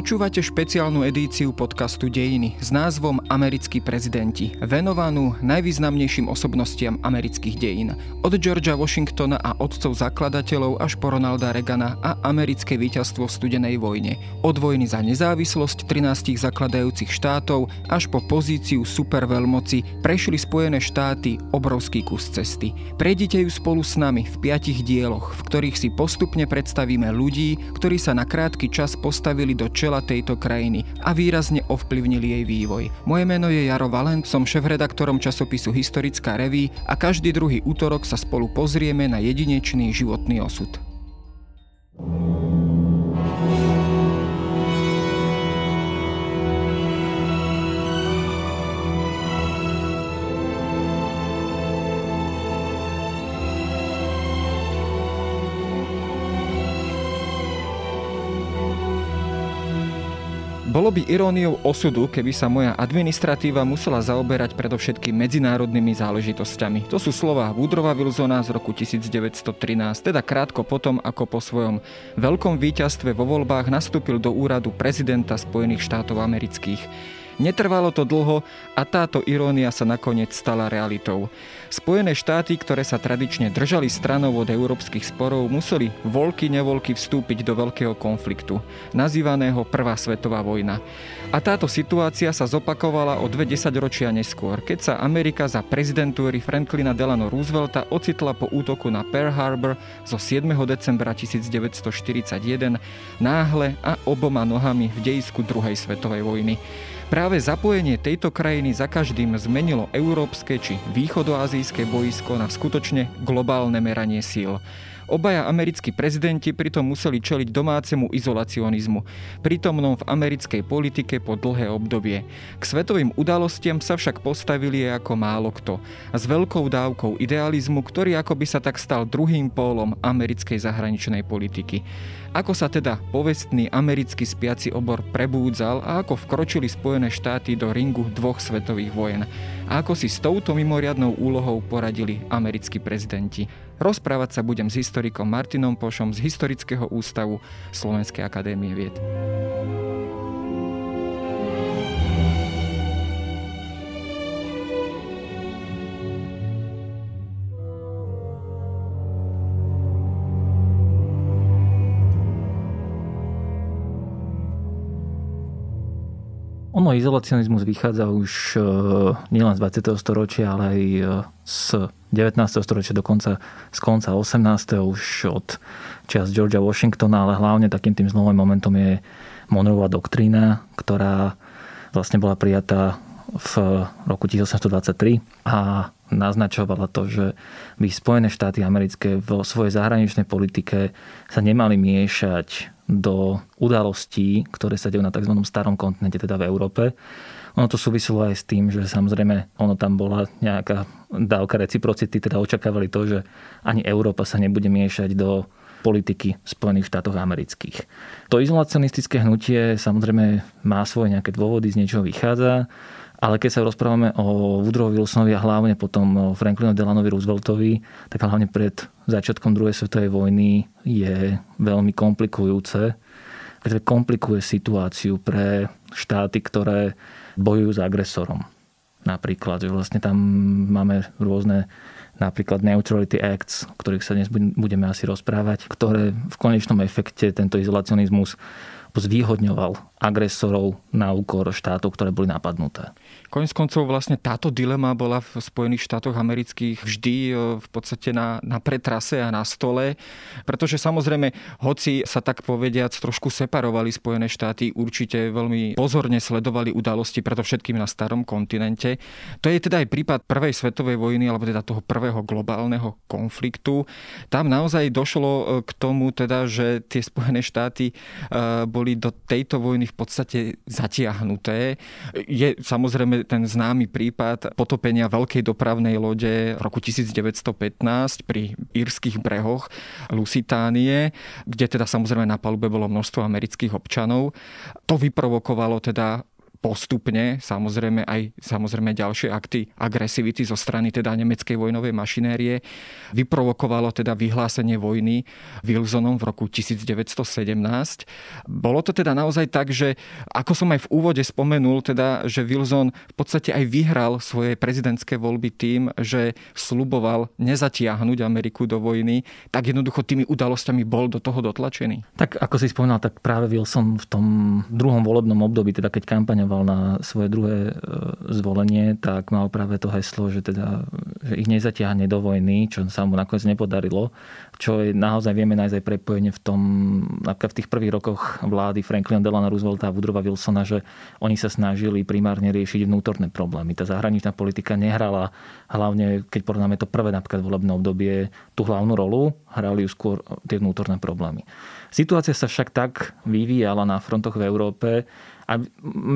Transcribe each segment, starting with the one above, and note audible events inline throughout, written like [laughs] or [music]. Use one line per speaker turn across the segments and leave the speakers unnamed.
Počúvate špeciálnu edíciu podcastu Dejiny s názvom Americkí prezidenti, venovanú najvýznamnejším osobnostiam amerických dejín. Od Georgia Washingtona a otcov zakladateľov až po Ronalda Reagana a americké víťazstvo v studenej vojne. Od vojny za nezávislosť 13 zakladajúcich štátov až po pozíciu superveľmoci prešli Spojené štáty obrovský kus cesty. Prejdite ju spolu s nami v piatich dieloch, v ktorých si postupne predstavíme ľudí, ktorí sa na krátky čas postavili do čela tejto krajiny a výrazne ovplyvnili jej vývoj. Moje meno je Jaro Valent, som šéf-redaktorom časopisu Historická reví a každý druhý útorok sa spolu pozrieme na jedinečný životný osud. Bolo by iróniou osudu, keby sa moja administratíva musela zaoberať predovšetkým medzinárodnými záležitosťami. To sú slova Woodrowa Wilsona z roku 1913, teda krátko potom, ako po svojom veľkom víťazstve vo voľbách nastúpil do úradu prezidenta Spojených štátov amerických. Netrvalo to dlho a táto irónia sa nakoniec stala realitou. Spojené štáty, ktoré sa tradične držali stranou od európskych sporov, museli voľky nevoľky vstúpiť do veľkého konfliktu, nazývaného Prvá svetová vojna. A táto situácia sa zopakovala o dve desaťročia neskôr, keď sa Amerika za prezidentúry Franklina Delano Roosevelta ocitla po útoku na Pearl Harbor zo 7. decembra 1941 náhle a oboma nohami v dejisku druhej svetovej vojny. Práve zapojenie tejto krajiny za každým zmenilo európske či východoazijské boisko na skutočne globálne meranie síl. Obaja americkí prezidenti pritom museli čeliť domácemu izolacionizmu, prítomnom v americkej politike po dlhé obdobie. K svetovým udalostiam sa však postavili ako málo kto. A s veľkou dávkou idealizmu, ktorý ako by sa tak stal druhým pólom americkej zahraničnej politiky. Ako sa teda povestný americký spiaci obor prebúdzal a ako vkročili Spojené štáty do ringu dvoch svetových vojen. A ako si s touto mimoriadnou úlohou poradili americkí prezidenti. Rozprávať sa budem s historikom Martinom Pošom z Historického ústavu Slovenskej akadémie vied.
Ono izolacionizmus vychádza už e, nielen z 20. storočia, ale aj e, z 19. storočia dokonca z konca 18. už od čas Georgia Washingtona, ale hlavne takým tým zlovým momentom je Monroeová doktrína, ktorá vlastne bola prijatá v roku 1823 a naznačovala to, že by Spojené štáty americké vo svojej zahraničnej politike sa nemali miešať do udalostí, ktoré sa dejú na tzv. starom kontinente, teda v Európe. Ono to súviselo aj s tým, že samozrejme ono tam bola nejaká dávka reciprocity, teda očakávali to, že ani Európa sa nebude miešať do politiky Spojených štátov amerických. To izolacionistické hnutie samozrejme má svoje nejaké dôvody, z niečoho vychádza. Ale keď sa rozprávame o Woodrowovi Wilsonovi a hlavne potom o Franklinovi Delanovi Rooseveltovi, tak hlavne pred začiatkom druhej svetovej vojny je veľmi komplikujúce, pretože komplikuje situáciu pre štáty, ktoré bojujú s agresorom. Napríklad, že vlastne tam máme rôzne napríklad Neutrality Acts, o ktorých sa dnes budeme asi rozprávať, ktoré v konečnom efekte tento izolacionizmus zvýhodňoval agresorov na úkor štátov, ktoré boli napadnuté.
Koniec koncov vlastne táto dilema bola v Spojených štátoch amerických vždy e, v podstate na, na pretrase a na stole, pretože samozrejme, hoci sa tak povediac trošku separovali Spojené štáty, určite veľmi pozorne sledovali udalosti, predovšetkým na starom kontinente. To je teda aj prípad prvej svetovej vojny, alebo teda toho prvého globálneho konfliktu. Tam naozaj došlo e, k tomu teda, že tie Spojené štáty e, boli do tejto vojny v podstate zatiahnuté. Je samozrejme ten známy prípad potopenia veľkej dopravnej lode v roku 1915 pri írskych brehoch Lusitánie, kde teda samozrejme na palube bolo množstvo amerických občanov. To vyprovokovalo teda postupne samozrejme aj samozrejme ďalšie akty agresivity zo strany teda nemeckej vojnovej mašinérie vyprovokovalo teda vyhlásenie vojny Wilsonom v roku 1917. Bolo to teda naozaj tak, že ako som aj v úvode spomenul, teda, že Wilson v podstate aj vyhral svoje prezidentské voľby tým, že sluboval nezatiahnuť Ameriku do vojny, tak jednoducho tými udalosťami bol do toho dotlačený.
Tak ako si spomínal, tak práve Wilson v tom druhom volebnom období, teda keď kampaňoval na svoje druhé e, zvolenie, tak mal práve to heslo, že, teda, že ich nezatiahne do vojny, čo sa mu nakoniec nepodarilo, čo je, naozaj vieme nájsť aj prepojenie v tom, v tých prvých rokoch vlády Franklina Delana Roosevelta a Woodrowa Wilsona, že oni sa snažili primárne riešiť vnútorné problémy. Tá zahraničná politika nehrala, hlavne keď porovnáme to prvé napríklad volebné obdobie, tú hlavnú rolu, hrali ju skôr tie vnútorné problémy. Situácia sa však tak vyvíjala na frontoch v Európe, a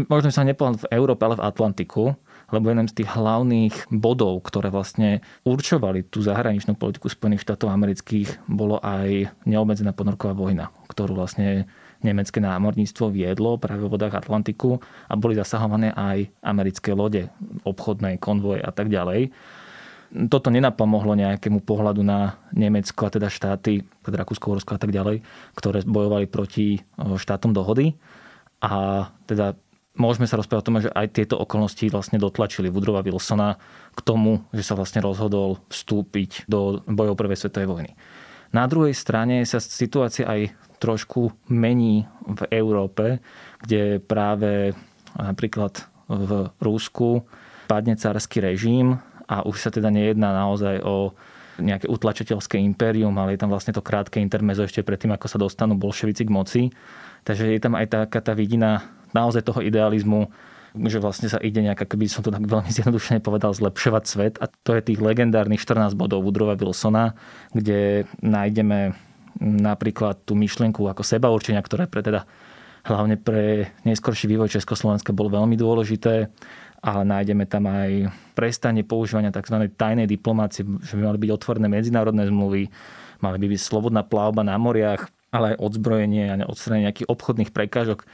možno sa nepovedal v Európe, ale v Atlantiku, lebo jeden z tých hlavných bodov, ktoré vlastne určovali tú zahraničnú politiku Spojených štátov amerických, bolo aj neobmedzená ponorková vojna, ktorú vlastne nemecké námorníctvo viedlo práve v vodách Atlantiku a boli zasahované aj americké lode, obchodné konvoje a tak ďalej. Toto nenapomohlo nejakému pohľadu na Nemecko a teda štáty, teda Rakúsko, Horsko a tak ďalej, ktoré bojovali proti štátom dohody. A teda môžeme sa rozprávať o tom, že aj tieto okolnosti vlastne dotlačili Woodrowa Wilsona k tomu, že sa vlastne rozhodol vstúpiť do bojov Prvej svetovej vojny. Na druhej strane sa situácia aj trošku mení v Európe, kde práve napríklad v Rúsku padne carský režim a už sa teda nejedná naozaj o nejaké utlačiteľské impérium, ale je tam vlastne to krátke intermezo ešte predtým, ako sa dostanú bolševici k moci. Takže je tam aj taká tá vidina naozaj toho idealizmu, že vlastne sa ide nejak, keby som to tak veľmi [laughs] zjednodušene povedal, zlepšovať svet. A to je tých legendárnych 14 bodov Woodrowa Wilsona, kde nájdeme napríklad tú myšlienku ako seba určenia, ktoré pre teda hlavne pre neskorší vývoj Československa bolo veľmi dôležité ale nájdeme tam aj prestanie používania tzv. tajnej diplomácie, že by mali byť otvorené medzinárodné zmluvy, mali by byť slobodná plavba na moriach, ale aj odzbrojenie a odstranenie nejakých obchodných prekážok.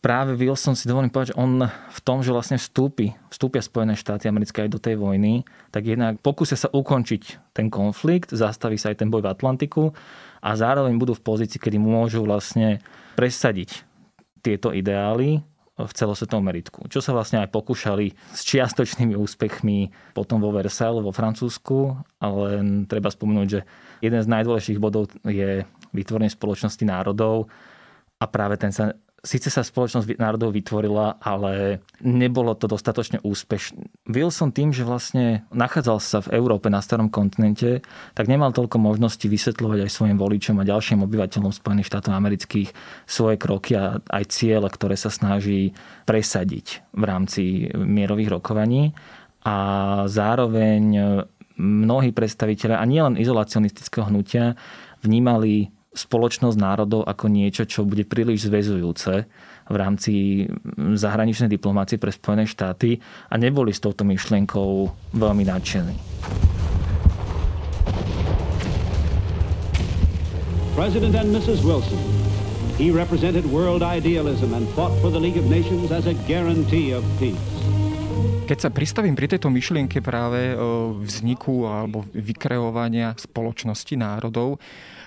Práve Wilson si dovolím povedať, že on v tom, že vlastne vstúpi, vstúpia Spojené štáty americké aj do tej vojny, tak jednak pokúsia sa ukončiť ten konflikt, zastaví sa aj ten boj v Atlantiku a zároveň budú v pozícii, kedy môžu vlastne presadiť tieto ideály v celosvetovom meritku. Čo sa vlastne aj pokúšali s čiastočnými úspechmi potom vo Versailles, vo Francúzsku, ale treba spomenúť, že jeden z najdôležitejších bodov je vytvorenie spoločnosti národov a práve ten sa Sice sa spoločnosť národov vytvorila, ale nebolo to dostatočne úspešné. Wilson tým, že vlastne nachádzal sa v Európe na starom kontinente, tak nemal toľko možností vysvetľovať aj svojim voličom a ďalším obyvateľom Spojených štátov amerických svoje kroky a aj ciele, ktoré sa snaží presadiť v rámci mierových rokovaní. A zároveň mnohí predstaviteľe, a nielen izolacionistického hnutia, vnímali spoločnosť národov ako niečo, čo bude príliš zväzujúce v rámci zahraničnej diplomácie pre Spojené štáty a neboli s touto myšlienkou veľmi nadšení. President and Mrs. Wilson. He represented world idealism and fought for the League of Nations as a guarantee of peace. Keď sa pristavím pri tejto myšlienke práve vzniku alebo vykreovania spoločnosti národov,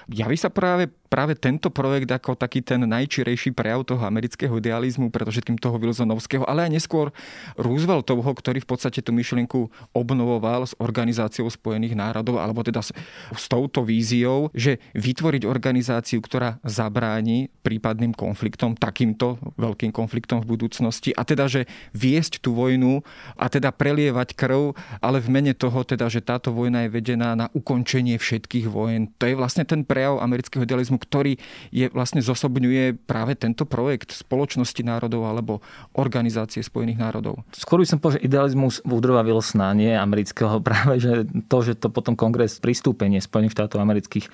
Javí sa práve, práve tento projekt ako taký ten najčirejší prejav toho amerického idealizmu, všetkým toho Wilsonovského, ale aj neskôr Rooseveltovho, ktorý v podstate tú myšlienku obnovoval s Organizáciou spojených národov, alebo teda s, s touto víziou, že vytvoriť organizáciu, ktorá zabráni prípadným konfliktom, takýmto veľkým konfliktom v budúcnosti a teda, že viesť tú vojnu a teda prelievať krv, ale v mene toho teda, že táto vojna je vedená na ukončenie všetkých vojen. To je vlastne ten prejav amerického idealizmu, ktorý je vlastne zosobňuje práve tento projekt spoločnosti národov alebo organizácie Spojených národov. Skôr by som povedal, že idealizmus Woodrowa Wilsona, nie amerického, [laughs] práve že to, že to potom kongres pristúpenie Spojených štátov amerických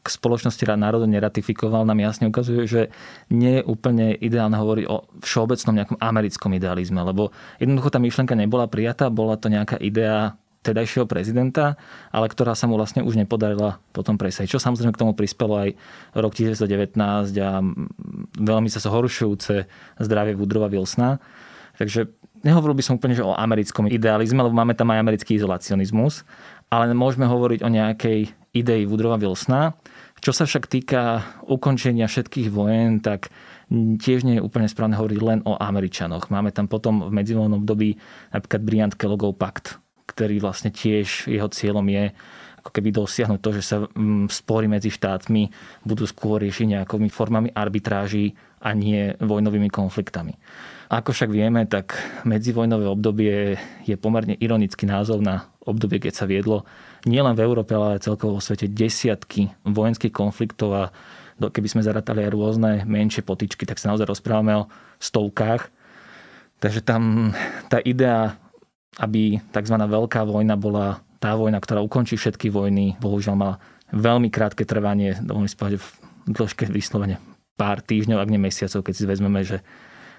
k spoločnosti národov neratifikoval, nám jasne ukazuje, že nie je úplne ideálne hovoriť o všeobecnom nejakom americkom idealizme, lebo jednoducho tá myšlienka nebola prijatá, bola to nejaká idea tedajšieho prezidenta, ale ktorá sa mu vlastne už nepodarila potom presadiť. Čo samozrejme k tomu prispelo aj rok 1919 a veľmi sa zhoršujúce zdravie Woodrowa Wilsona. Takže nehovoril by som úplne že o americkom idealizme, lebo máme tam aj americký izolacionizmus, ale môžeme hovoriť o nejakej idei Woodrowa Wilsona. Čo sa však týka ukončenia všetkých vojen, tak tiež nie je úplne správne hovoriť len o Američanoch. Máme tam potom v medzivojnom období napríklad Briand Kellogov pakt, ktorý vlastne tiež jeho cieľom je ako keby dosiahnuť to, že sa mm, spory medzi štátmi budú skôr riešiť nejakými formami arbitráží a nie vojnovými konfliktami. Ako však vieme, tak medzivojnové obdobie je pomerne ironický názov na obdobie, keď sa viedlo nielen v Európe, ale aj celkovo vo svete desiatky vojenských konfliktov a keby sme zaratali aj rôzne menšie potičky, tak sa naozaj rozprávame o stovkách. Takže tam tá idea, aby tzv. veľká vojna bola tá vojna, ktorá ukončí všetky vojny, bohužiaľ mala veľmi krátke trvanie, dovolím si v dĺžke vyslovene pár týždňov, ak nie mesiacov, keď si vezmeme, že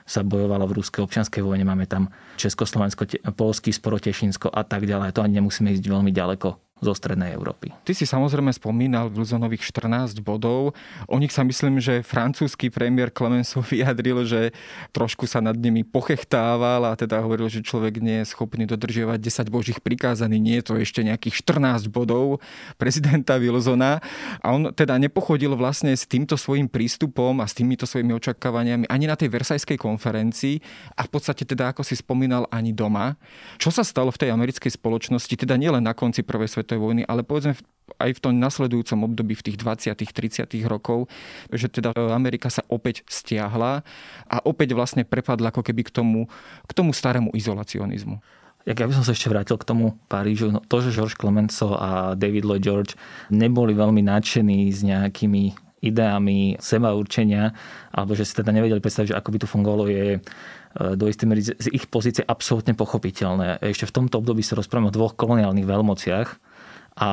sa bojovalo v ruskej občianskej vojne, máme tam Československo, Polský, Sporotešinsko a tak ďalej. To ani nemusíme ísť veľmi ďaleko zo strednej Európy.
Ty si samozrejme spomínal Wilsonových 14 bodov. O nich sa myslím, že francúzsky premiér Clemenceau [laughs] vyjadril, že trošku sa nad nimi pochechtával a teda hovoril, že človek nie je schopný dodržiavať 10 božích prikázaní. Nie je to ešte nejakých 14 bodov prezidenta Wilsona. A on teda nepochodil vlastne s týmto svojim prístupom a s týmito svojimi očakávaniami ani na tej Versajskej konferencii a v podstate teda, ako si spomínal, ani doma. Čo sa stalo v tej americkej spoločnosti, teda nielen na konci prvej svetovej svetovej vojny, ale povedzme aj v tom nasledujúcom období v tých 20 30 rokov, že teda e, Amerika sa opäť stiahla a opäť vlastne prepadla ako keby k tomu, k tomu starému izolacionizmu.
Ja by som sa ešte vrátil k tomu Parížu. No, to, že George Clemenceau a David Lloyd George neboli veľmi nadšení s nejakými ideami seba určenia, alebo že si teda nevedeli predstaviť, že ako by to fungovalo, je e, do istej miery z ich pozície absolútne pochopiteľné. Ešte v tomto období sa rozprávame o dvoch koloniálnych veľmociach, a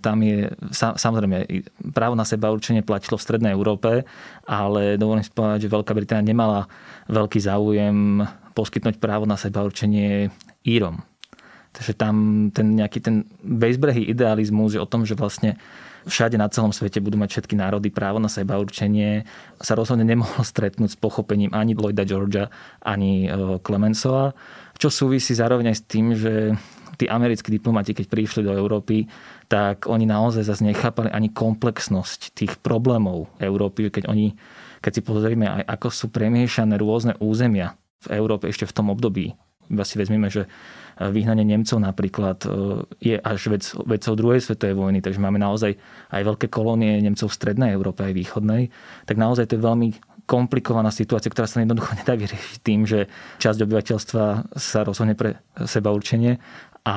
tam je, samozrejme, právo na seba určenie platilo v Strednej Európe, ale dovolím si že Veľká Británia nemala veľký záujem poskytnúť právo na seba určenie Írom. Takže tam ten nejaký ten bezbrehý idealizmus je o tom, že vlastne všade na celom svete budú mať všetky národy právo na seba určenie, sa rozhodne nemohol stretnúť s pochopením ani Lloyda Georgia, ani e, Clemenceova, čo súvisí zároveň aj s tým, že tí americkí diplomati, keď prišli do Európy, tak oni naozaj zase nechápali ani komplexnosť tých problémov Európy, keď oni, keď si pozrieme aj ako sú premiešané rôzne územia v Európe ešte v tom období. Iba si vezmeme, že vyhnanie Nemcov napríklad e, je až vec, vecou druhej svetovej vojny, takže máme naozaj aj veľké kolónie Nemcov v strednej Európe, aj východnej, tak naozaj to je veľmi komplikovaná situácia, ktorá sa jednoducho [laughs] nedá vyriešiť tým, že časť obyvateľstva sa rozhodne pre seba určenie a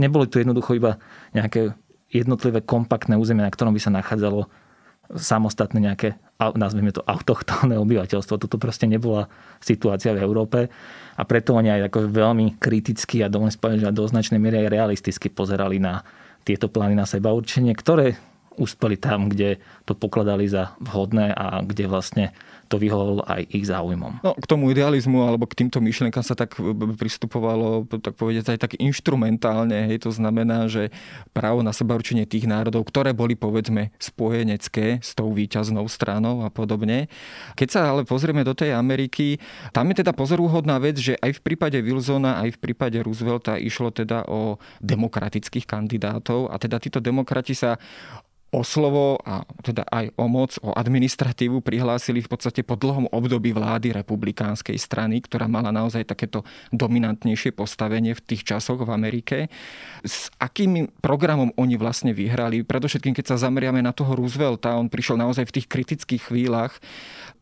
neboli tu jednoducho iba nejaké jednotlivé kompaktné územie, na ktorom by sa nachádzalo samostatné nejaké, nazvime to autochtónne obyvateľstvo. Toto proste nebola situácia v Európe a preto oni aj ako veľmi kriticky a dovolím povedať, že do značnej miery aj realisticky pozerali na tieto plány na seba určenie, ktoré uspeli tam, kde to pokladali za vhodné a kde vlastne to vyhovovalo aj ich záujmom.
No, k tomu idealizmu alebo k týmto myšlienkam sa tak pristupovalo, tak povedať, aj tak inštrumentálne. Hej. To znamená, že právo na seba určenie tých národov, ktoré boli povedzme spojenecké s tou výťaznou stranou a podobne. Keď sa ale pozrieme do tej Ameriky, tam je teda pozorúhodná vec, že aj v prípade Wilsona, aj v prípade Roosevelta išlo teda o demokratických kandidátov a teda títo demokrati sa o slovo a teda aj o moc, o administratívu prihlásili v podstate po dlhom období vlády republikánskej strany, ktorá mala naozaj takéto dominantnejšie postavenie v tých časoch v Amerike. S akým programom oni vlastne vyhrali? Predovšetkým, keď sa zameriame na toho Roosevelta, on prišiel naozaj v tých kritických chvíľach.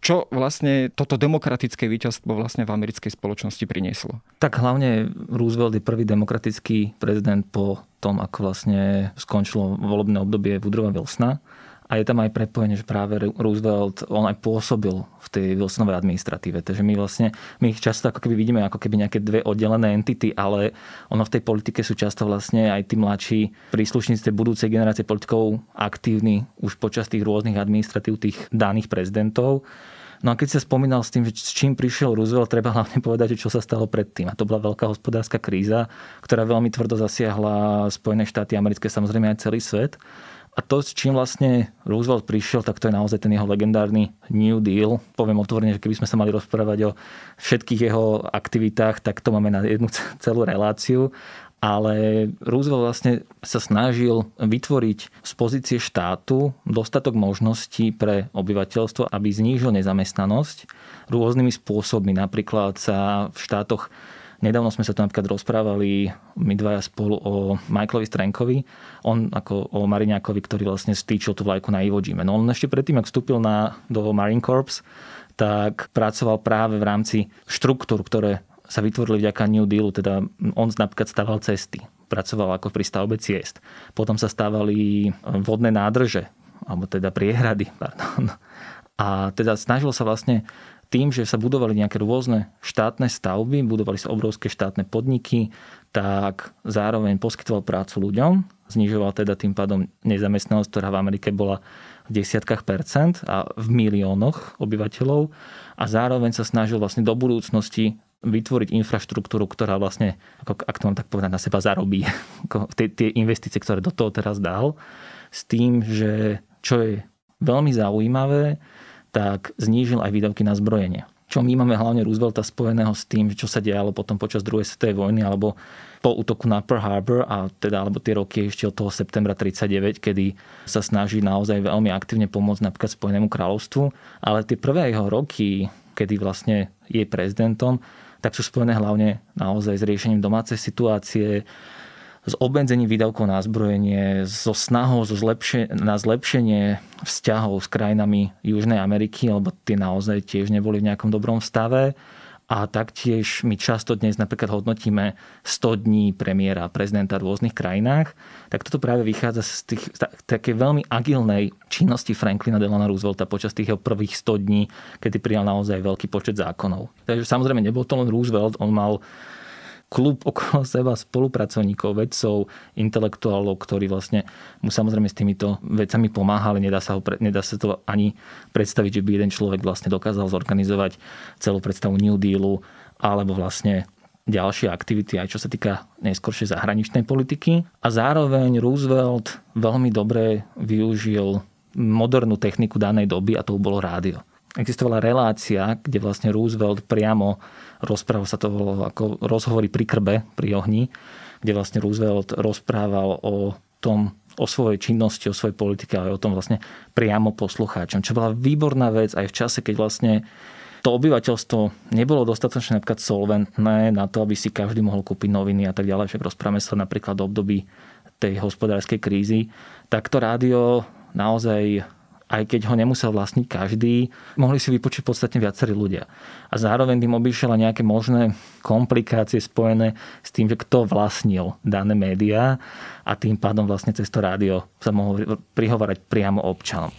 Čo vlastne toto demokratické víťazstvo vlastne v americkej spoločnosti prinieslo?
Tak hlavne Roosevelt je prvý demokratický prezident po tom, ako vlastne skončilo volebné obdobie Woodrowa Wilsona. A je tam aj prepojenie, že práve Roosevelt, on aj pôsobil v tej Wilsonovej administratíve. Takže my vlastne, my ich často ako keby vidíme ako keby nejaké dve oddelené entity, ale ono v tej politike sú často vlastne aj tí mladší príslušníci tej budúcej generácie politikov aktívni už počas tých rôznych administratív tých daných prezidentov. No a keď sa spomínal s tým, že s čím prišiel Roosevelt, treba hlavne povedať, čo sa stalo predtým. A to bola veľká hospodárska kríza, ktorá veľmi tvrdo zasiahla Spojené štáty americké, samozrejme aj celý svet. A to, s čím vlastne Roosevelt prišiel, tak to je naozaj ten jeho legendárny New Deal. Poviem otvorene, že keby sme sa mali rozprávať o všetkých jeho aktivitách, tak to máme na jednu [laughs] celú reláciu. Ale Roosevelt vlastne sa snažil vytvoriť z pozície štátu dostatok možností pre obyvateľstvo, aby znížil nezamestnanosť rôznymi spôsobmi. Napríklad sa v štátoch Nedávno sme sa tu napríklad rozprávali my dvaja spolu o Michaelovi Strankovi, on ako o Mariňákovi, ktorý vlastne stýčil tú vlajku na Iwo Jime. No on ešte predtým, ak vstúpil na, do Marine Corps, tak pracoval práve v rámci štruktúr, ktoré sa vytvorili vďaka New Dealu, teda on napríklad staval cesty, pracoval ako pri stavbe ciest. Potom sa stávali vodné nádrže, alebo teda priehrady, [laughs] pardon. A teda snažil sa vlastne tým, že sa budovali nejaké rôzne štátne stavby, budovali sa obrovské štátne podniky, tak zároveň poskytoval prácu ľuďom, znižoval teda tým pádom nezamestnanosť, ktorá v Amerike bola v desiatkách percent a v miliónoch obyvateľov a zároveň sa snažil vlastne do budúcnosti vytvoriť infraštruktúru, ktorá vlastne, ako, ak to mám tak povedať, na seba zarobí [laughs] tie, tie investície, ktoré do toho teraz dal, s tým, že čo je veľmi zaujímavé, tak znížil aj výdavky na zbrojenie. Čo my máme hlavne Roosevelta spojeného s tým, čo sa dialo potom počas druhej svetovej vojny alebo po útoku na Pearl Harbor a teda alebo tie roky ešte od toho septembra 39, kedy sa snaží naozaj veľmi aktívne pomôcť napríklad Spojenému kráľovstvu, ale tie prvé jeho roky, kedy vlastne je prezidentom, tak sú spojené hlavne naozaj s riešením domácej situácie, s obmedzením výdavkov na zbrojenie, so snahou so zlepšie, na zlepšenie vzťahov s krajinami Južnej Ameriky, lebo tie naozaj tiež neboli v nejakom dobrom stave. A taktiež my často dnes napríklad hodnotíme 100 dní premiéra prezidenta v rôznych krajinách, tak toto práve vychádza z tých, také veľmi agilnej činnosti Franklina Delana Roosevelta počas tých jeho prvých 100 dní, kedy prijal naozaj veľký počet zákonov. Takže samozrejme nebol to len Roosevelt, on mal klub okolo [laughs] seba spolupracovníkov, vedcov, intelektuálov, ktorí vlastne mu samozrejme s týmito vecami pomáhali. Nedá sa, ho, nedá sa to ani predstaviť, že by jeden človek vlastne dokázal zorganizovať celú predstavu New Dealu alebo vlastne ďalšie aktivity, aj čo sa týka neskôršej zahraničnej politiky. A zároveň Roosevelt veľmi dobre využil modernú techniku danej doby a to bolo rádio existovala relácia, kde vlastne Roosevelt priamo rozprával sa to ako rozhovory pri krbe, pri ohni, kde vlastne Roosevelt rozprával o tom, o svojej činnosti, o svojej politike, ale o tom vlastne priamo poslucháčom. Čo bola výborná vec aj v čase, keď vlastne to obyvateľstvo nebolo dostatočne napríklad solventné na to, aby si každý mohol kúpiť noviny a tak ďalej. Však rozprávame sa napríklad o období tej hospodárskej krízy. Tak to rádio naozaj aj keď ho nemusel vlastniť každý, mohli si vypočiť podstatne viacerí ľudia. A zároveň tým obišiel nejaké možné komplikácie spojené s tým, že kto vlastnil dané médiá a tým pádom vlastne cez to rádio sa mohol prihovárať priamo občanom.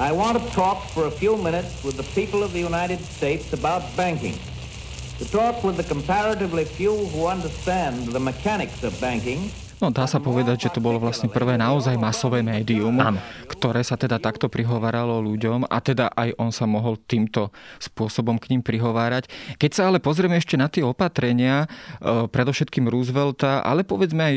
I want to talk for a few minutes with the people of the United States about banking. To talk with the comparatively few who understand the mechanics of banking
No dá sa povedať, že to bolo vlastne prvé naozaj masové médium, Áno. ktoré sa teda takto prihováralo ľuďom a teda aj on sa mohol týmto spôsobom k ním prihovárať. Keď sa ale pozrieme ešte na tie opatrenia, e, predovšetkým Roosevelta, ale povedzme aj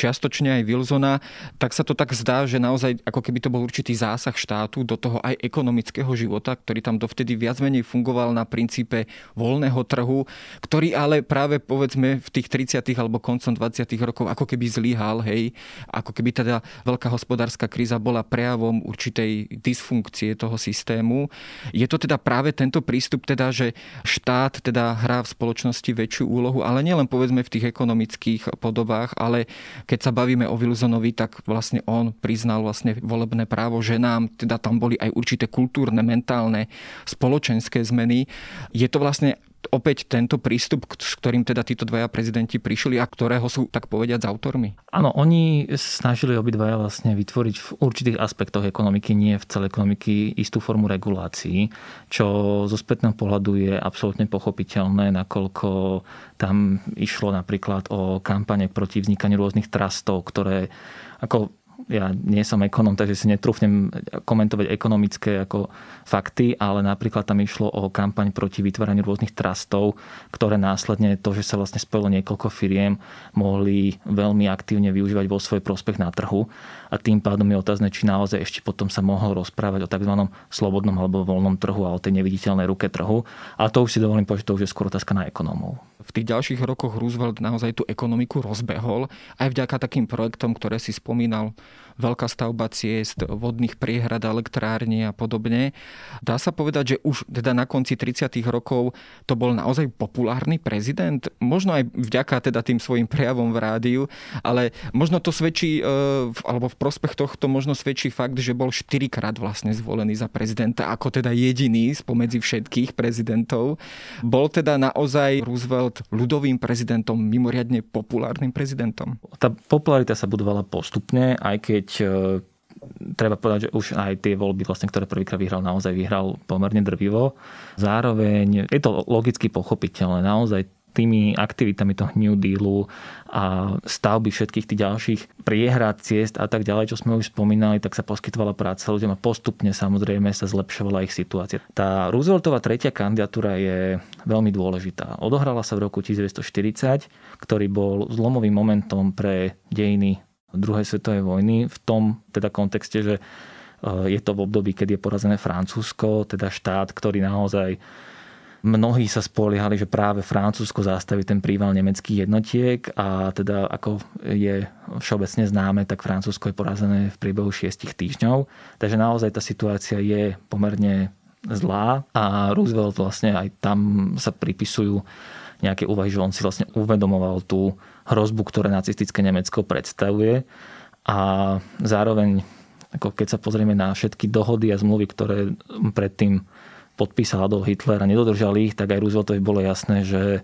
čiastočne aj Wilsona, tak sa to tak zdá, že naozaj ako keby to bol určitý zásah štátu do toho aj ekonomického života, ktorý tam dovtedy viac menej fungoval na princípe voľného trhu, ktorý ale práve povedzme v tých 30. alebo koncom 20. rokov ako keby zlý zlyhal, hej, ako keby teda veľká hospodárska kríza bola prejavom určitej dysfunkcie toho systému. Je to teda práve tento prístup, teda, že štát teda hrá v spoločnosti väčšiu úlohu, ale nielen povedzme v tých ekonomických podobách, ale keď sa bavíme o Wilsonovi, tak vlastne on priznal vlastne volebné právo ženám, teda tam boli aj určité kultúrne, mentálne, spoločenské zmeny. Je to vlastne opäť tento prístup, s ktorým teda títo dvaja prezidenti prišli a ktorého sú, tak povediať, s autormi?
Áno, oni snažili obidvaja vlastne vytvoriť v určitých aspektoch ekonomiky, nie v celej ekonomiky, istú formu regulácií, čo zo spätného pohľadu je absolútne pochopiteľné, nakoľko tam išlo napríklad o kampane proti vznikaniu rôznych trastov, ktoré ako ja nie som ekonom, takže si netrúfnem komentovať ekonomické ako fakty, ale napríklad tam išlo o kampaň proti vytváraniu rôznych trastov, ktoré následne to, že sa vlastne spojilo niekoľko firiem, mohli veľmi aktívne využívať vo svoj prospech na trhu a tým pádom je otázne, či naozaj ešte potom sa mohol rozprávať o tzv. slobodnom alebo voľnom trhu a o tej neviditeľnej ruke trhu. A to už si dovolím povedať, to už je skôr otázka na ekonómov.
V tých ďalších rokoch Roosevelt naozaj tú ekonomiku rozbehol aj vďaka takým projektom, ktoré si spomínal veľká stavba ciest, vodných priehrad, elektrární a podobne. Dá sa povedať, že už teda na konci 30. rokov to bol naozaj populárny prezident, možno aj vďaka teda tým svojim prejavom v rádiu, ale možno to svedčí, e, alebo v prospech tohto možno svedčí fakt, že bol štyrikrát vlastne zvolený za prezidenta, ako teda jediný spomedzi všetkých prezidentov. Bol teda naozaj Roosevelt ľudovým prezidentom, mimoriadne populárnym prezidentom?
Tá popularita sa budovala postupne, aj keď keď e, treba povedať, že už aj tie voľby, vlastne, ktoré prvýkrát vyhral, naozaj vyhral pomerne drvivo. Zároveň je to logicky pochopiteľné. Naozaj tými aktivitami toho New Dealu a stavby všetkých tých ďalších priehrad, ciest a tak ďalej, čo sme už spomínali, tak sa poskytovala práca ľuďom a postupne samozrejme sa zlepšovala ich situácia. Tá Rooseveltová tretia kandidatúra je veľmi dôležitá. Odohrala sa v roku 1940, ktorý bol zlomovým momentom pre dejiny druhej svetovej vojny v tom teda kontexte, že e, je to v období, keď je porazené Francúzsko, teda štát, ktorý naozaj mnohí sa spoliehali, že práve Francúzsko zastaví ten príval nemeckých jednotiek a teda ako je všeobecne známe, tak Francúzsko je porazené v priebehu 6 týždňov. Takže naozaj tá situácia je pomerne zlá a Roosevelt vlastne aj tam sa pripisujú nejaké úvahy, že on si vlastne uvedomoval tú hrozbu, ktoré nacistické Nemecko predstavuje. A zároveň ako keď sa pozrieme na všetky dohody a zmluvy, ktoré predtým podpísal Adolf Hitler a nedodržali ich, tak aj Rooseveltovi bolo jasné, že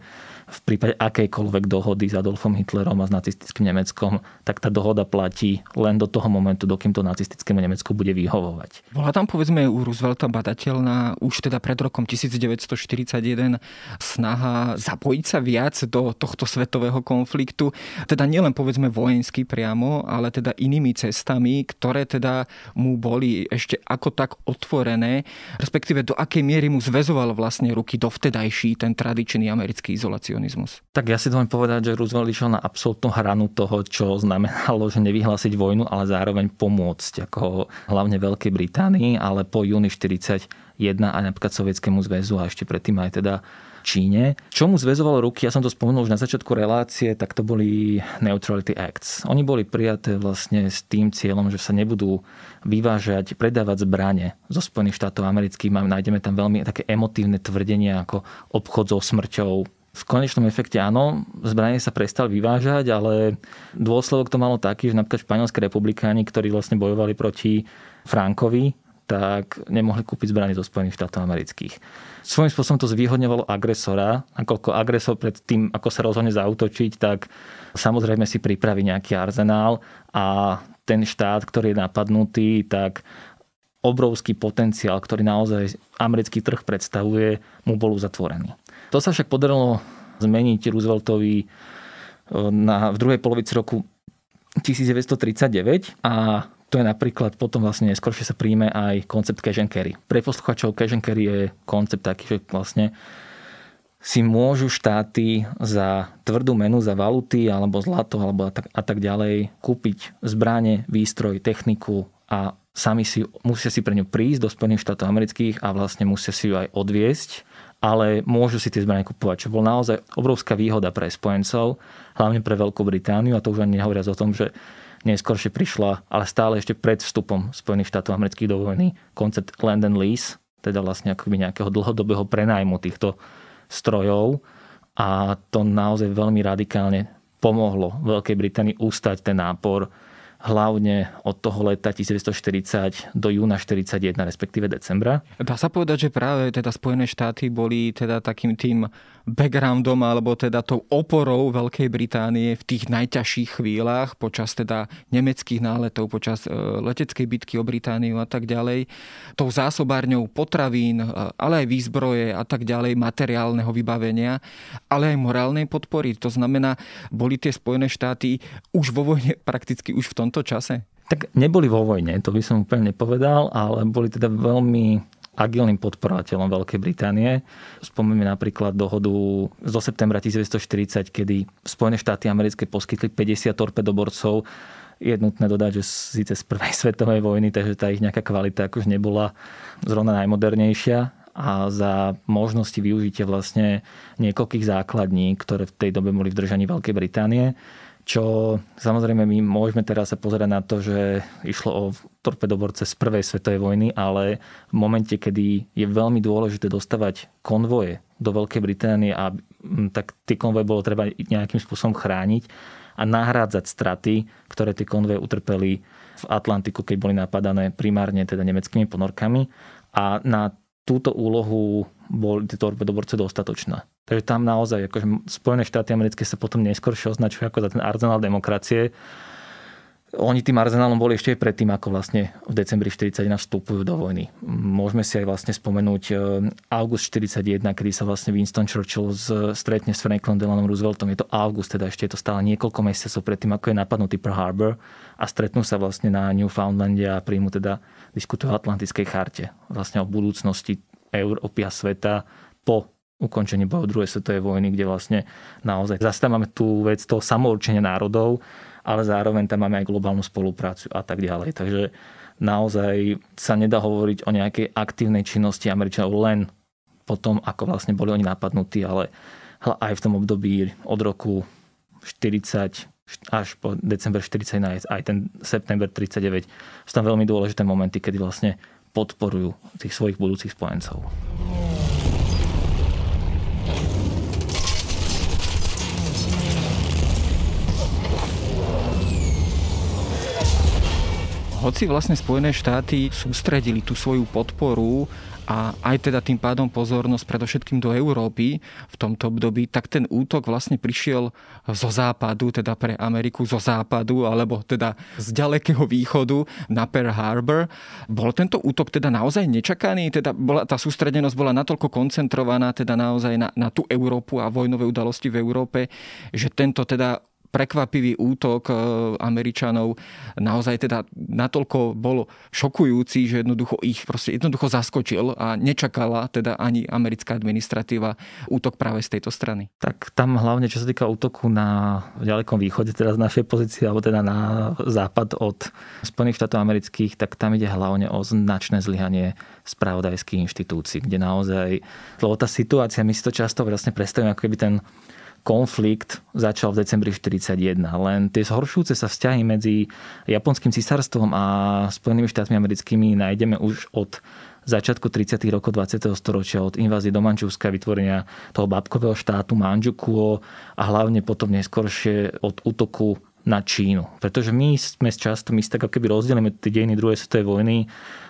v prípade akejkoľvek dohody s Adolfom Hitlerom a s nacistickým Nemeckom, tak tá dohoda platí len do toho momentu, dokým to nacistickému Nemecku bude vyhovovať.
Bola tam povedzme u Roosevelta badateľná už teda pred rokom 1941 snaha zapojiť sa viac do tohto svetového konfliktu, teda nielen povedzme vojensky priamo, ale teda inými cestami, ktoré teda mu boli ešte ako tak otvorené, respektíve do akej miery mu zväzoval vlastne ruky dovtedajší ten tradičný americký izolacion protekcionizmus.
Tak ja si dovolím povedať, že Roosevelt išiel na absolútnu hranu toho, čo znamenalo, že nevyhlásiť vojnu, ale zároveň pomôcť ako hlavne Veľkej Británii, ale po júni 41 aj napríklad Sovietskému zväzu a ešte predtým aj teda Číne. Čo mu zväzovalo ruky, ja som to spomenul už na začiatku relácie, tak to boli Neutrality Acts. Oni boli prijaté vlastne s tým cieľom, že sa nebudú vyvážať, predávať zbranie zo Spojených štátov amerických. Nájdeme tam veľmi také emotívne tvrdenia ako obchod so smrťou, v konečnom efekte áno, zbranie sa prestali vyvážať, ale dôsledok to malo taký, že napríklad španielské republikáni, ktorí vlastne bojovali proti Frankovi, tak nemohli kúpiť zbranie zo Spojených štátov amerických. Svojím spôsobom to zvýhodňovalo agresora, nakoľko agresor pred tým, ako sa rozhodne zautočiť, tak samozrejme si pripraví nejaký arzenál a ten štát, ktorý je napadnutý, tak obrovský potenciál, ktorý naozaj americký trh predstavuje, mu bol uzatvorený. To sa však podarilo zmeniť Rooseveltovi e, na, v druhej polovici roku 1939 a to je napríklad potom vlastne neskôr, sa príjme aj koncept cash and carry. Pre posluchačov cash carry je koncept taký, že vlastne si môžu štáty za tvrdú menu, za valuty alebo zlato alebo a tak, a tak ďalej kúpiť zbranie, výstroj, techniku a sami si, musia si pre ňu prísť do Spojených štátov amerických a vlastne musia si ju aj odviesť ale môžu si tie zbranie kupovať, čo bol naozaj obrovská výhoda pre spojencov, hlavne pre Veľkú Britániu a to už ani nehovoriac o tom, že neskôršie prišla, ale stále ešte pred vstupom Spojených štátov amerických do vojny, koncept land and lease, teda vlastne akoby nejakého dlhodobého prenajmu týchto strojov. A to naozaj veľmi radikálne pomohlo Veľkej Británii ustať ten nápor hlavne od toho leta 1940 do júna 41, respektíve decembra.
Dá sa povedať, že práve teda Spojené štáty boli teda takým tým backgroundom alebo teda tou oporou Veľkej Británie v tých najťažších chvíľach počas teda nemeckých náletov, počas e, leteckej bitky o Britániu a tak ďalej. Tou zásobárňou potravín, e, ale aj výzbroje a tak ďalej, materiálneho vybavenia, ale aj morálnej podpory. To znamená, boli tie Spojené štáty už vo vojne prakticky už v tom tomto čase?
Tak neboli vo vojne, to by som úplne nepovedal, ale boli teda veľmi agilným podporovateľom Veľkej Británie. Spomíme napríklad dohodu zo septembra 1940, kedy Spojené štáty americké poskytli 50 torpedoborcov je nutné dodať, že síce z prvej [laughs] svetovej vojny, takže tá ich nejaká kvalita akož nebola zrovna najmodernejšia. A za možnosti využitia vlastne niekoľkých základní, ktoré v tej dobe boli v držaní Veľkej Británie čo samozrejme my môžeme teraz sa pozerať na to, že išlo o torpedoborce z prvej svetovej vojny, ale v momente, kedy je veľmi dôležité dostávať konvoje do Veľkej Británie a mm, tak tie konvoje bolo treba nejakým spôsobom chrániť a nahrádzať straty, ktoré tie konvoje utrpeli v Atlantiku, keď boli napadané primárne teda nemeckými ponorkami. A na túto úlohu boli tie torpedoborce dostatočné. Takže tam naozaj akože Spojené štáty americké sa potom neskôršie označujú ako za ten arzenál demokracie. Oni tým arzenálom boli ešte aj predtým, ako vlastne v decembri 41 vstupujú do vojny. Môžeme si aj vlastne spomenúť e, august 41, kedy sa vlastne Winston Churchill stretne s Franklinom Delanom Rooseveltom. Je to august, teda ešte je to stále niekoľko mesiacov predtým, ako je napadnutý Pearl Harbor a stretnú sa vlastne na Newfoundlande a príjmu teda diskutujú o Atlantickej charte. Vlastne o budúcnosti Európy a sveta po ukončení bojov druhej svetovej vojny, kde vlastne naozaj zase tam máme tú vec toho samourčenia národov, ale zároveň tam máme aj globálnu spoluprácu a tak ďalej. Takže naozaj sa nedá hovoriť o nejakej aktívnej činnosti Američanov len po tom, ako vlastne boli oni napadnutí, ale aj v tom období od roku 40 až po december 41 aj ten september 39 sú tam veľmi dôležité momenty, kedy vlastne podporujú tých svojich budúcich spojencov.
Hoci vlastne Spojené štáty sústredili tú svoju podporu a aj teda tým pádom pozornosť predovšetkým do Európy v tomto období, tak ten útok vlastne prišiel zo západu, teda pre Ameriku zo západu, alebo teda z ďalekého východu na Pearl Harbor. Bol tento útok teda naozaj nečakaný? Teda bola, tá sústredenosť bola natoľko koncentrovaná teda naozaj na, na tú Európu a vojnové udalosti v Európe, že tento teda prekvapivý útok e, Američanov naozaj teda natoľko bol šokujúci, že jednoducho ich proste jednoducho zaskočil a nečakala teda ani americká administratíva útok práve z tejto strany.
Tak tam hlavne, čo sa týka útoku na ďalekom východe, teda z našej pozície, alebo teda na západ od Spojených štátov amerických, tak tam ide hlavne o značné zlyhanie spravodajských inštitúcií, kde naozaj, lebo tá situácia, my si to často vlastne predstavíme, ako keby ten konflikt začal v decembri 1941. Len tie zhoršujúce sa vzťahy medzi Japonským cisárstvom a Spojenými štátmi americkými nájdeme už od začiatku 30. rokov 20. storočia, od invázie do Mančúska, vytvorenia toho babkového štátu Manžukuo a hlavne potom neskôršie od útoku na Čínu. Pretože my sme často, my tak ako keby rozdielime tie dejiny druhej svetovej vojny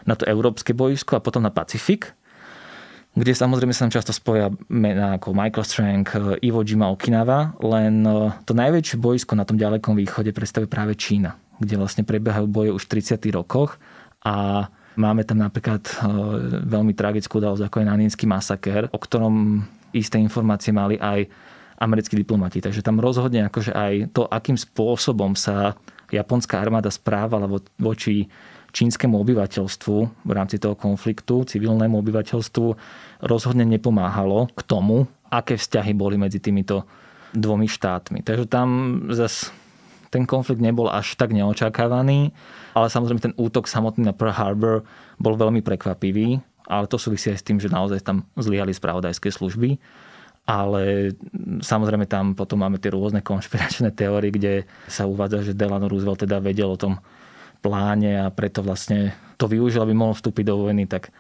na to európske boisko a potom na Pacifik, kde samozrejme sa nám často spoja mená ako Michael Strang, Iwo Jima, Okinawa, len e, to najväčšie boisko na tom ďalekom východe predstavuje práve Čína, kde vlastne prebiehajú boje už v 30. rokoch a máme tam napríklad e, veľmi tragickú udalosť ako je Nanínsky masaker, o ktorom isté informácie mali aj americkí diplomati. Takže tam rozhodne akože aj to, akým spôsobom sa japonská armáda správala voči čínskemu obyvateľstvu v rámci toho konfliktu, civilnému obyvateľstvu, rozhodne nepomáhalo k tomu, aké vzťahy boli medzi týmito dvomi štátmi. Takže tam zase ten konflikt nebol až tak neočakávaný, ale samozrejme ten útok samotný na Pearl Harbor bol veľmi prekvapivý, ale to súvisí aj s tým, že naozaj tam zlyhali spravodajské služby. Ale samozrejme tam potom máme tie rôzne konšpiračné teórie, kde sa uvádza, že Delano Roosevelt teda vedel o tom pláne a preto vlastne to využil, aby mohol vstúpiť do vojny, tak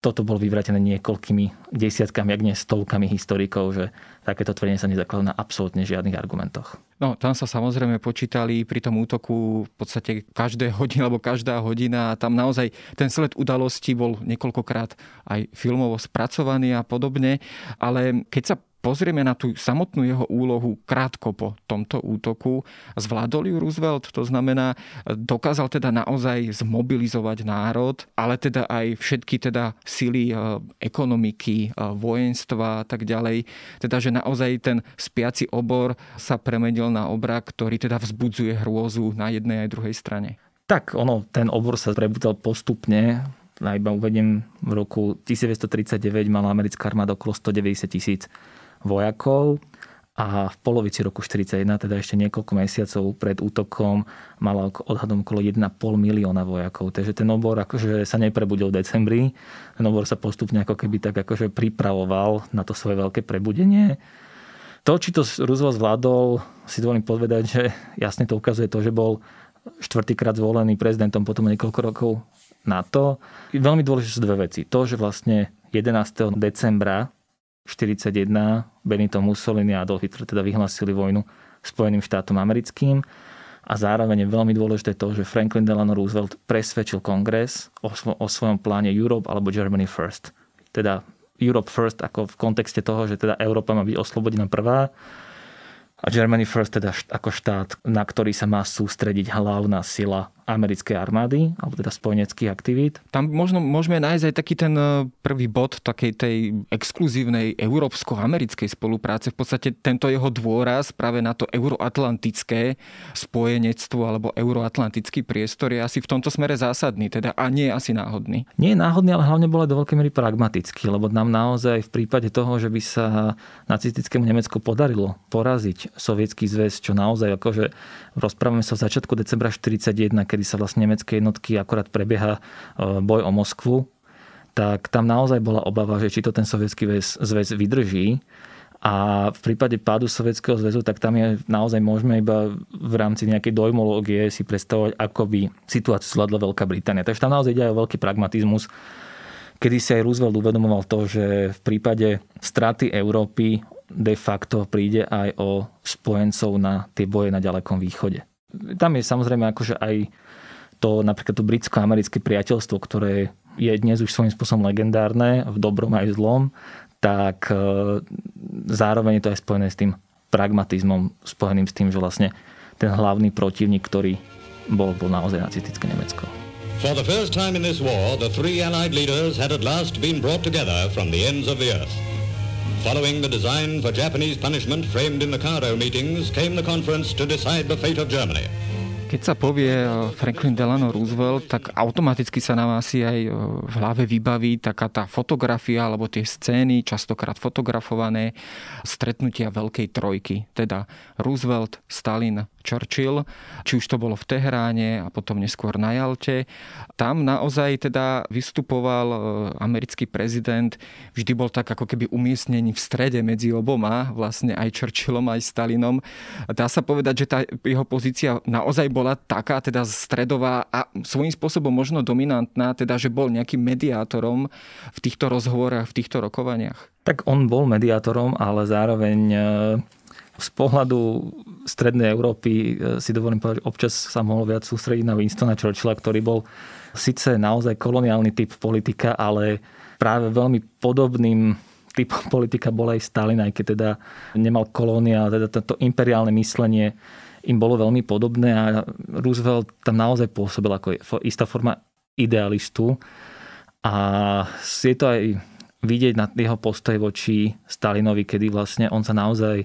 toto bolo vyvratené niekoľkými desiatkami, ak nie stovkami historikov, že takéto tvrdenie sa nezakladá na absolútne žiadnych argumentoch.
No, tam sa samozrejme počítali pri tom útoku v podstate každé hodina alebo každá hodina a tam naozaj ten sled udalostí bol niekoľkokrát aj filmovo spracovaný a podobne, ale keď sa pozrieme na tú samotnú jeho úlohu krátko po tomto útoku, zvládol ju Roosevelt, to znamená, dokázal teda naozaj zmobilizovať národ, ale teda aj všetky teda sily e, ekonomiky, e, vojenstva a tak ďalej. Teda, že naozaj ten spiaci obor sa premenil na obrak, ktorý teda vzbudzuje hrôzu na jednej aj druhej strane.
Tak, ono, ten obor sa prebudal postupne. Ja iba uvediem, v roku 1939 mala americká armáda okolo 190 tisíc vojakov a v polovici roku 41, teda ešte niekoľko mesiacov pred útokom, mala odhadom okolo 1,5 milióna vojakov. Takže ten obor akože sa neprebudil v decembri. Ten obor sa postupne ako keby tak akože pripravoval na to svoje veľké prebudenie. To, či to Roosevelt zvládol, si dovolím povedať, že jasne to ukazuje to, že bol štvrtýkrát zvolený prezidentom potom niekoľko rokov na to. Veľmi dôležité sú dve veci. To, že vlastne 11. decembra 1941 Benito Mussolini a Adolf Hitler teda vyhlásili vojnu Spojeným štátom americkým a zároveň je veľmi dôležité to, že Franklin Delano Roosevelt presvedčil kongres o, svo- o svojom pláne Europe alebo Germany First. Teda Europe First ako v kontexte toho, že teda Európa má byť oslobodená prvá a Germany First teda ako štát, na ktorý sa má sústrediť hlavná sila americkej armády, alebo teda spojeneckých aktivít.
Tam možno môžeme nájsť aj taký ten e, prvý bod takej tej exkluzívnej európsko-americkej spolupráce. V podstate tento jeho dôraz práve na to euroatlantické spojenectvo alebo euroatlantický priestor je asi v tomto smere zásadný, teda a nie je asi náhodný.
Nie je náhodný, ale hlavne bol aj do veľkej miery pragmatický, lebo nám naozaj v prípade toho, že by sa nacistickému Nemecku podarilo poraziť sovietský zväz, čo naozaj akože rozprávame sa v začiatku decembra 1941, keď kedy sa vlastne nemecké jednotky akorát prebieha e, boj o Moskvu, tak tam naozaj bola obava, že či to ten sovietský zväz vydrží. A v prípade pádu Sovietskeho zväzu, tak tam je naozaj môžeme iba v rámci nejakej dojmológie si predstavovať, ako by situáciu zvládla Veľká Británia. Takže tam naozaj ide aj o veľký pragmatizmus, kedy si aj Roosevelt uvedomoval to, že v prípade straty Európy de facto príde aj o spojencov na tie boje na ďalekom východe. Tam je samozrejme akože aj to napríklad to britsko-americké priateľstvo, ktoré je dnes už svojím spôsobom legendárne, v dobrom aj v zlom, tak e, zároveň je to aj spojené s tým pragmatizmom, spojeným s tým, že vlastne ten hlavný protivník, ktorý bol, bol naozaj nacistické Nemecko. For the first time in this war, the three Allied leaders had at last been brought together from the ends of the earth. Following the design for Japanese punishment framed in the Cairo meetings, came the conference to decide the fate of Germany.
Keď sa povie eh, Franklin Delano Roosevelt, tak automaticky sa nám asi aj eh, v hlave vybaví taká tá fotografia alebo tie scény, častokrát fotografované, stretnutia Veľkej trojky. Teda Roosevelt, Stalin, Churchill, či už to bolo v Teheráne a potom neskôr na Jalte. Tam naozaj teda vystupoval e, americký prezident, vždy bol tak ako keby umiestnený v strede medzi oboma, vlastne aj Churchillom, aj Stalinom. Dá sa povedať, že tá jeho pozícia naozaj bola taká, teda stredová a svojím spôsobom možno dominantná, teda že bol nejakým mediátorom v týchto rozhovorách, v týchto rokovaniach.
Tak on bol mediátorom, ale zároveň e, z pohľadu strednej Európy e, si dovolím povedať, občas sa mohol viac sústrediť na Winstona Churchilla, ktorý bol síce naozaj koloniálny typ politika, ale práve veľmi podobným typom [laughs] politika bol aj Stalin, aj keď teda nemal kolónia, ale teda toto imperiálne myslenie im bolo veľmi podobné a Roosevelt tam naozaj pôsobil ako istá forma idealistu. A je to aj vidieť na jeho postoj voči Stalinovi, kedy vlastne on sa naozaj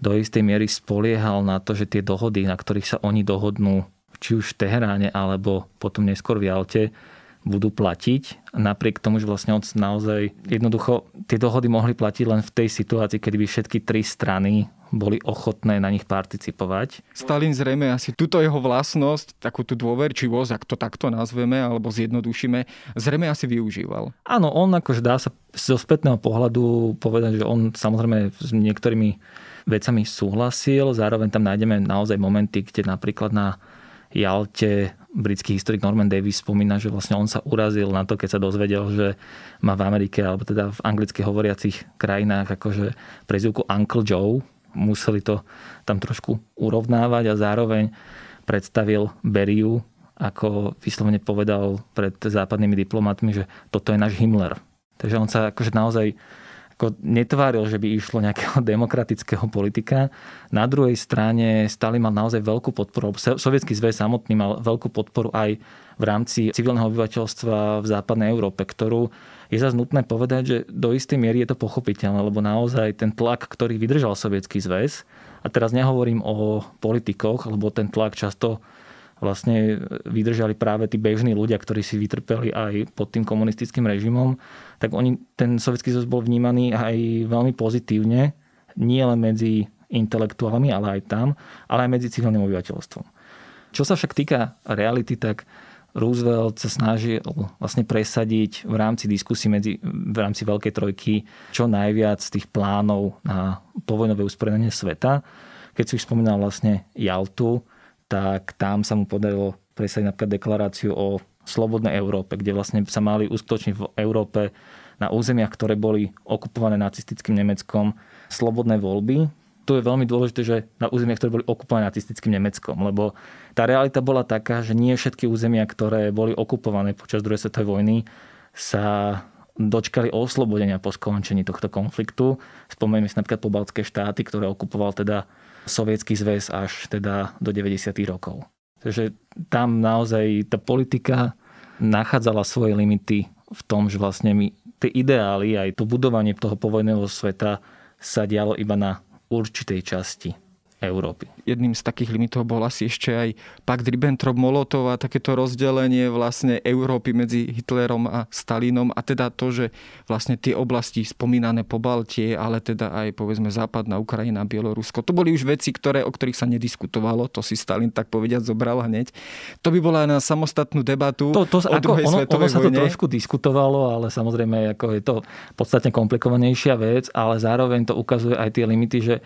do istej miery spoliehal na to, že tie dohody, na ktorých sa oni dohodnú, či už v Teheráne alebo potom neskôr v Jalte, budú platiť. Napriek tomu, že vlastne on naozaj jednoducho tie dohody mohli platiť len v tej situácii, kedy by všetky tri strany boli ochotné na nich participovať.
Stalin zrejme asi túto jeho vlastnosť, takú tú dôverčivosť, ak to takto nazveme alebo zjednodušíme, zrejme asi využíval.
Áno, on akože dá sa zo spätného pohľadu povedať, že on samozrejme s niektorými vecami súhlasil. Zároveň tam nájdeme naozaj momenty, kde napríklad na Jalte britský historik Norman Davis spomína, že vlastne on sa urazil na to, keď sa dozvedel, že má v Amerike, alebo teda v anglicky hovoriacich krajinách akože prezivku Uncle Joe. Museli to tam trošku urovnávať a zároveň predstavil Beriu, ako vyslovene povedal pred západnými diplomatmi, že toto je náš Himmler. Takže on sa akože naozaj ako netváril, že by išlo nejakého [laughs] demokratického politika. Na druhej strane Stalin mal naozaj veľkú podporu, Sovietský zväz samotný mal veľkú podporu aj v rámci civilného obyvateľstva v západnej Európe, ktorú je zase nutné povedať, že do istej miery je to pochopiteľné, lebo naozaj ten tlak, ktorý vydržal Sovietský zväz, a teraz nehovorím o politikoch, lebo ten tlak často vlastne vydržali práve tí bežní ľudia, ktorí si vytrpeli aj pod tým komunistickým režimom, tak oni, ten sovietský zväz bol vnímaný aj veľmi pozitívne, nie len medzi intelektuálmi, ale aj tam, ale aj medzi civilným obyvateľstvom. Čo sa však týka reality, tak Roosevelt sa snažil vlastne presadiť v rámci diskusí medzi, v rámci Veľkej trojky čo najviac tých plánov na povojnové usporiadanie sveta. Keď si už spomínal vlastne Jaltu, tak tam sa mu podarilo presadiť napríklad deklaráciu o slobodnej Európe, kde vlastne sa mali uskutočniť v Európe na územiach, ktoré boli okupované nacistickým Nemeckom, slobodné voľby. Tu je veľmi dôležité, že na územiach, ktoré boli okupované nacistickým Nemeckom, lebo tá realita bola taká, že nie všetky územia, ktoré boli okupované počas druhej svetovej vojny, sa dočkali oslobodenia po skončení tohto konfliktu. Spomenieme si napríklad pobaltské štáty, ktoré okupoval teda Sovietský zväz až teda do 90. rokov. Takže tam naozaj tá politika nachádzala svoje limity v tom, že vlastne my tie ideály, aj to budovanie toho povojného sveta sa dialo iba na určitej časti Európy.
Jedným z takých limitov bol asi ešte aj pakt Ribbentrop-Molotov a takéto rozdelenie vlastne Európy medzi Hitlerom a Stalinom a teda to, že vlastne tie oblasti spomínané po Baltie, ale teda aj povedzme západná Ukrajina, Bielorusko, to boli už veci, ktoré, o ktorých sa nediskutovalo, to si Stalin tak povediať zobral hneď. To by bola na samostatnú debatu to, to, o ako, ono,
ono sa vojne. to trošku diskutovalo, ale samozrejme ako je to podstatne komplikovanejšia vec, ale zároveň to ukazuje aj tie limity, že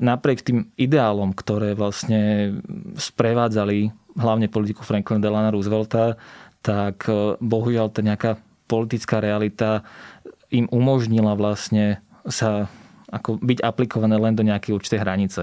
napriek tým ideálom, ktoré vlastne sprevádzali hlavne politiku Franklina Delana Roosevelta, tak e, bohužiaľ tá nejaká politická realita im umožnila vlastne sa ako byť aplikované len do nejakej určitej hranice.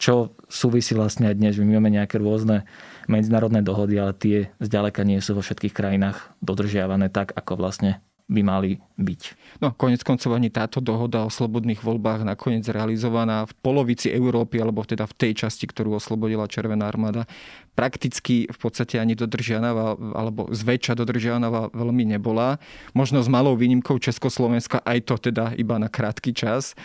Čo súvisí vlastne aj dnes, že my máme nejaké rôzne medzinárodné dohody, ale tie zďaleka nie sú vo všetkých krajinách dodržiavané tak, ako vlastne by mali byť.
No, konec koncov ani táto dohoda o slobodných voľbách nakoniec realizovaná v polovici Európy, alebo teda v tej časti, ktorú oslobodila Červená armáda, prakticky v podstate ani dodržianá, alebo zväčša dodržianá veľmi nebola. Možno s malou výnimkou Československa, aj to teda iba na krátky čas.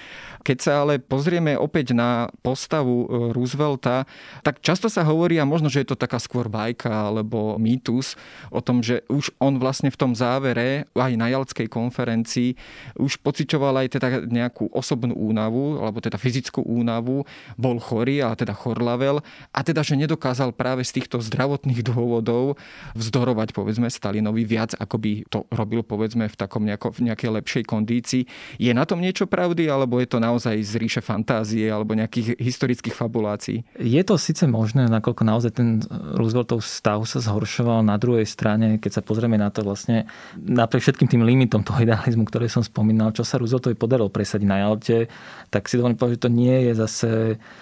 Keď sa ale pozrieme opäť na postavu e, Roosevelta, tak často sa hovorí, a možno, že je to taká skôr bajka alebo mýtus, o tom, že už on vlastne v tom závere aj na Jalskej konferencii už pociťoval aj teda nejakú osobnú únavu, alebo teda fyzickú únavu, bol chorý, a teda chorlavel, a teda, že nedokázal práve z týchto zdravotných dôvodov vzdorovať povedzme Stalinovi viac, ako by to robil povedzme v takom nejako, v nejakej lepšej kondícii. Je na tom niečo pravdy, alebo je to naozaj z ríše fantázie alebo nejakých historických fabulácií?
Je to síce možné, nakoľko naozaj ten Rooseveltov stav sa zhoršoval. Na druhej strane, keď sa pozrieme na to vlastne napriek všetkým tým limitom toho idealizmu, ktoré som spomínal, čo sa Rooseveltovi podarilo presadiť na Jalte, tak si dovolím povedať, že to nie je zase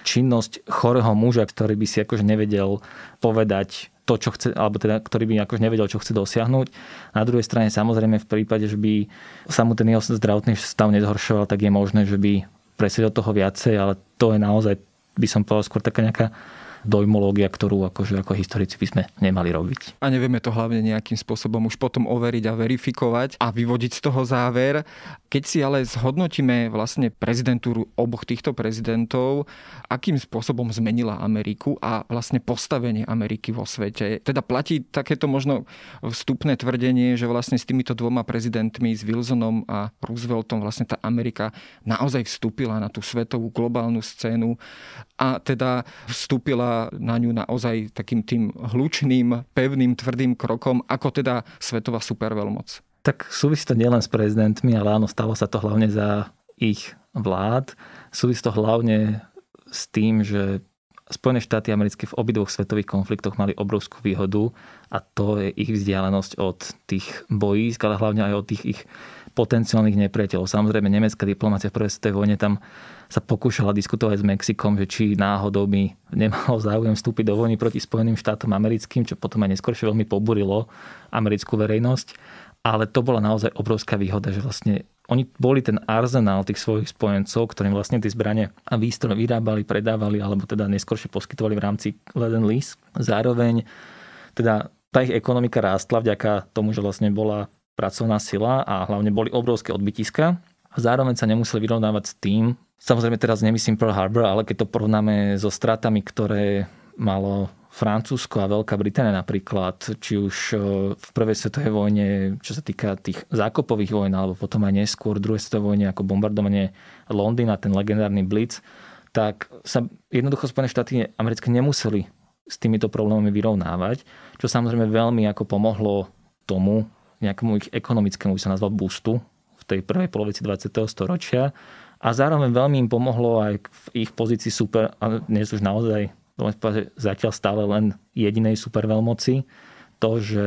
činnosť chorého muža, ktorý by si akože nevedel povedať to, čo chce, alebo teda, ktorý by akože nevedel, čo chce dosiahnuť. Na druhej strane samozrejme v prípade, že by sa mu ten jeho zdravotný stav nezhoršoval, tak je možné, že by presedel toho viacej, ale to je naozaj, by som povedal, skôr taká nejaká dojmológia, ktorú akože ako historici by sme nemali robiť.
A nevieme to hlavne nejakým spôsobom už potom overiť a verifikovať a vyvodiť z toho záver. Keď si ale zhodnotíme vlastne prezidentúru oboch týchto prezidentov, akým spôsobom zmenila Ameriku a vlastne postavenie Ameriky vo svete. Teda platí takéto možno vstupné tvrdenie, že vlastne s týmito dvoma prezidentmi, s Wilsonom a Rooseveltom vlastne tá Amerika naozaj vstúpila na tú svetovú globálnu scénu a teda vstúpila na ňu naozaj takým tým hlučným, pevným, tvrdým krokom, ako teda svetová superveľmoc.
Tak súvisí to nielen s prezidentmi, ale áno, stalo sa to hlavne za ich vlád. Súvisí to hlavne s tým, že Spojené štáty americké v obidvoch svetových konfliktoch mali obrovskú výhodu a to je ich vzdialenosť od tých bojísk, ale hlavne aj od tých ich potenciálnych nepriateľov. Samozrejme, nemecká diplomácia v prvej svetovej vojne tam sa pokúšala diskutovať s Mexikom, že či náhodou by nemalo [laughs] záujem vstúpiť do vojny proti Spojeným štátom americkým, čo potom aj neskôršie veľmi poburilo americkú verejnosť. Ale to bola naozaj obrovská výhoda, že vlastne oni boli ten arzenál tých svojich spojencov, ktorým vlastne tie zbranie a výstroj vyrábali, predávali, alebo teda neskôršie poskytovali v rámci Leden Lease. Zároveň teda tá ich ekonomika rástla vďaka tomu, že vlastne bola pracovná sila a hlavne boli obrovské odbytiska. Zároveň sa nemuseli vyrovnávať s tým, samozrejme teraz nemyslím Pearl Harbor, ale keď to porovnáme so stratami, ktoré malo Francúzsko a Veľká Británia napríklad, či už e, v prvej svetovej vojne, čo sa týka tých zákopových vojn, alebo potom aj neskôr druhej svetovej vojne, ako bombardovanie Londýna, ten legendárny Blitz, tak sa jednoducho Spojené štáty americké nemuseli s týmito problémami vyrovnávať, čo samozrejme veľmi ako pomohlo tomu nejakému ich ekonomickému, by sa nazval boostu v tej prvej polovici 20. storočia a zároveň veľmi im pomohlo aj v ich pozícii super, a dnes už naozaj zatiaľ stále len jedinej superveľmoci, to, že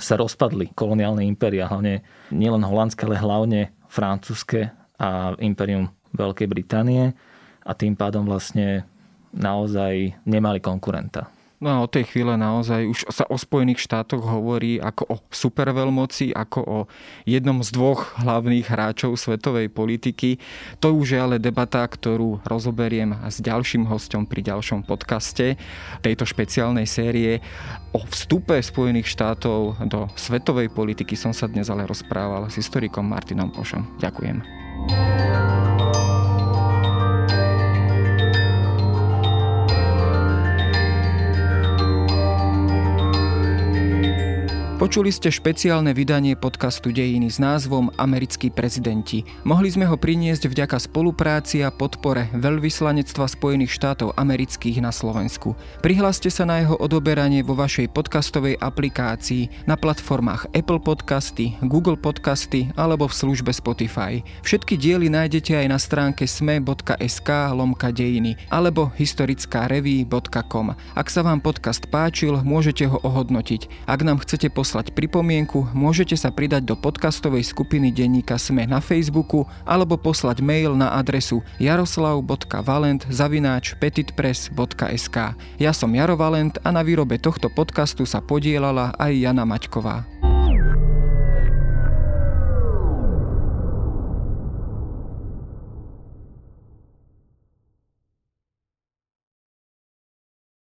sa rozpadli koloniálne impéria, hlavne nielen holandské, ale hlavne francúzske a imperium Veľkej Británie a tým pádom vlastne naozaj nemali konkurenta.
No a od tej chvíle naozaj už sa o Spojených štátoch hovorí ako o superveľmoci, ako o jednom z dvoch hlavných hráčov svetovej politiky. To už je ale debata, ktorú rozoberiem s ďalším hostom pri ďalšom podcaste tejto špeciálnej série. O vstupe Spojených štátov do svetovej politiky som sa dnes ale rozprával s historikom Martinom Pošom. Ďakujem. Počuli ste špeciálne vydanie podcastu Dejiny s názvom Americkí prezidenti. Mohli sme ho priniesť vďaka spolupráci a podpore Veľvyslanectva Spojených štátov amerických na Slovensku. Prihláste sa na jeho odoberanie vo vašej podcastovej aplikácii na platformách Apple Podcasty, Google Podcasty alebo v službe Spotify. Všetky diely nájdete aj na stránke sme.sk lomka dejiny alebo historickáreví.com. Ak sa vám podcast páčil, môžete ho ohodnotiť. Ak nám chcete poslať poslať pripomienku, môžete sa pridať do podcastovej skupiny denníka Sme na Facebooku alebo poslať mail na adresu jaroslav.valent zavináč petitpress.sk. Ja som Jaro Valent a na výrobe tohto podcastu sa podielala aj Jana Maťková.